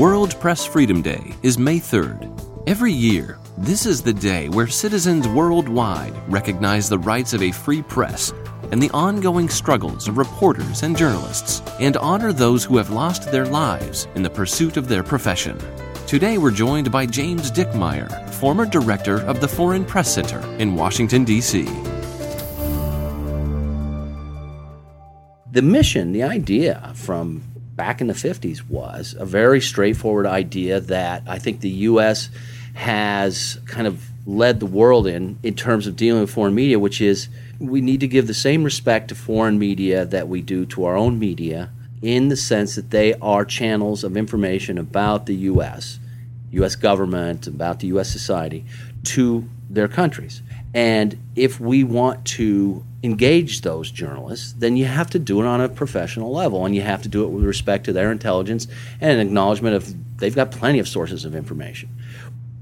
World Press Freedom Day is May 3rd. Every year, this is the day where citizens worldwide recognize the rights of a free press and the ongoing struggles of reporters and journalists, and honor those who have lost their lives in the pursuit of their profession. Today, we're joined by James Dickmeyer, former director of the Foreign Press Center in Washington, D.C. The mission, the idea from back in the 50s was a very straightforward idea that I think the U.S. has kind of led the world in in terms of dealing with foreign media, which is we need to give the same respect to foreign media that we do to our own media in the sense that they are channels of information about the U.S., U.S. government, about the U.S. society to their countries. And if we want to engage those journalists, then you have to do it on a professional level, and you have to do it with respect to their intelligence and an acknowledgement of they've got plenty of sources of information.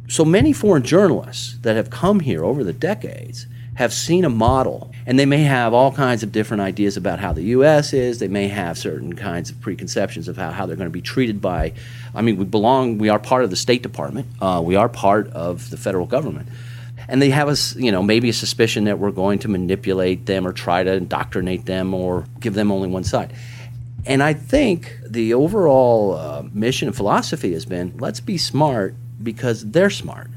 So many foreign journalists that have come here over the decades have seen a model, and they may have all kinds of different ideas about how the U.S. is. They may have certain kinds of preconceptions of how, how they're going to be treated by. I mean, we belong. We are part of the State Department. Uh, we are part of the federal government, and they have us, you know, maybe a suspicion that we're going to manipulate them or try to indoctrinate them or give them only one side. And I think the overall uh, mission and philosophy has been let's be smart because they're smart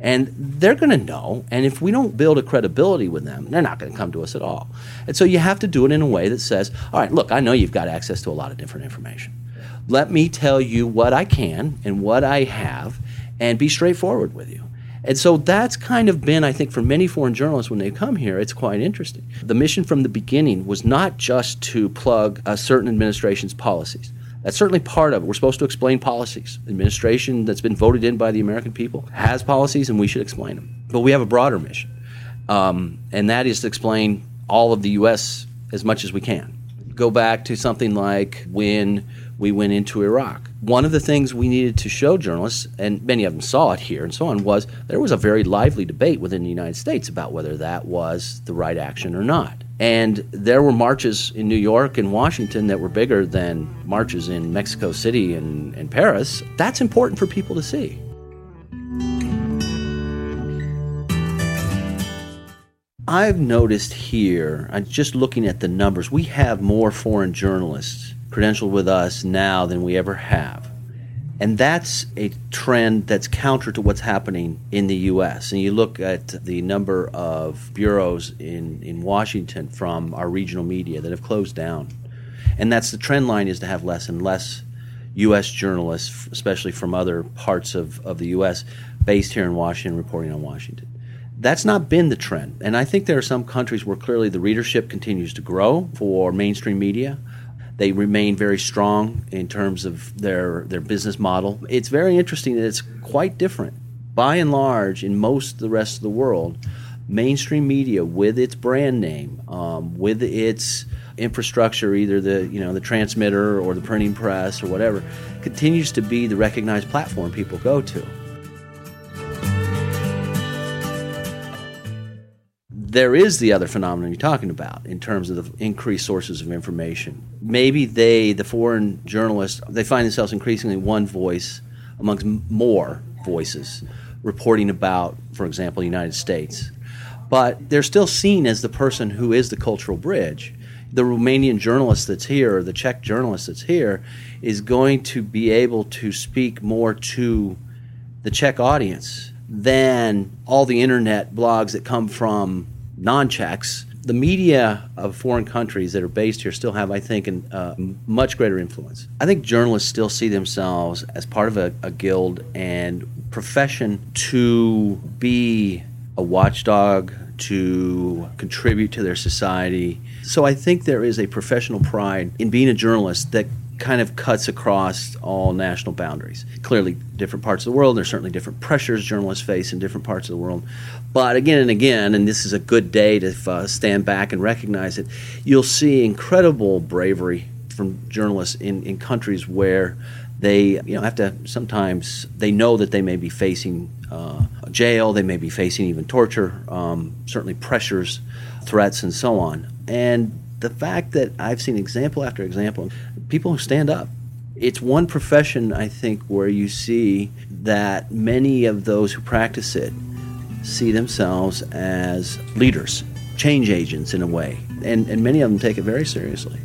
and they're going to know. And if we don't build a credibility with them, they're not going to come to us at all. And so you have to do it in a way that says, all right, look, I know you've got access to a lot of different information. Let me tell you what I can and what I have and be straightforward with you. And so that's kind of been, I think, for many foreign journalists when they come here, it's quite interesting. The mission from the beginning was not just to plug a certain administration's policies. That's certainly part of it. We're supposed to explain policies. Administration that's been voted in by the American people has policies, and we should explain them. But we have a broader mission, um, and that is to explain all of the U.S. as much as we can. Go back to something like when we went into Iraq. One of the things we needed to show journalists, and many of them saw it here and so on, was there was a very lively debate within the United States about whether that was the right action or not. And there were marches in New York and Washington that were bigger than marches in Mexico City and, and Paris. That's important for people to see. I've noticed here, I'm just looking at the numbers, we have more foreign journalists credentialed with us now than we ever have. And that's a trend that's counter to what's happening in the U.S. And you look at the number of bureaus in, in Washington from our regional media that have closed down. And that's the trend line is to have less and less U.S. journalists, especially from other parts of, of the U.S., based here in Washington, reporting on Washington. That's not been the trend. And I think there are some countries where clearly the readership continues to grow for mainstream media they remain very strong in terms of their, their business model. It's very interesting that it's quite different. By and large, in most of the rest of the world, mainstream media with its brand name, um, with its infrastructure, either the you know the transmitter or the printing press or whatever, continues to be the recognized platform people go to. There is the other phenomenon you're talking about in terms of the increased sources of information. Maybe they, the foreign journalists, they find themselves increasingly one voice amongst more voices reporting about, for example, the United States. But they're still seen as the person who is the cultural bridge. The Romanian journalist that's here, or the Czech journalist that's here, is going to be able to speak more to the Czech audience than all the internet blogs that come from non Czechs, the media of foreign countries that are based here still have, I think, a uh, much greater influence. I think journalists still see themselves as part of a, a guild and profession to be a watchdog, to contribute to their society. So I think there is a professional pride in being a journalist that kind of cuts across all national boundaries. Clearly, different parts of the world, there's certainly different pressures journalists face in different parts of the world. But again and again, and this is a good day to uh, stand back and recognize it, you'll see incredible bravery from journalists in, in countries where they you know have to sometimes they know that they may be facing uh, jail, they may be facing even torture, um, certainly pressures, threats, and so on. And the fact that I've seen example after example, people who stand up It's one profession, I think, where you see that many of those who practice it see themselves as leaders, change agents in a way, and, and many of them take it very seriously.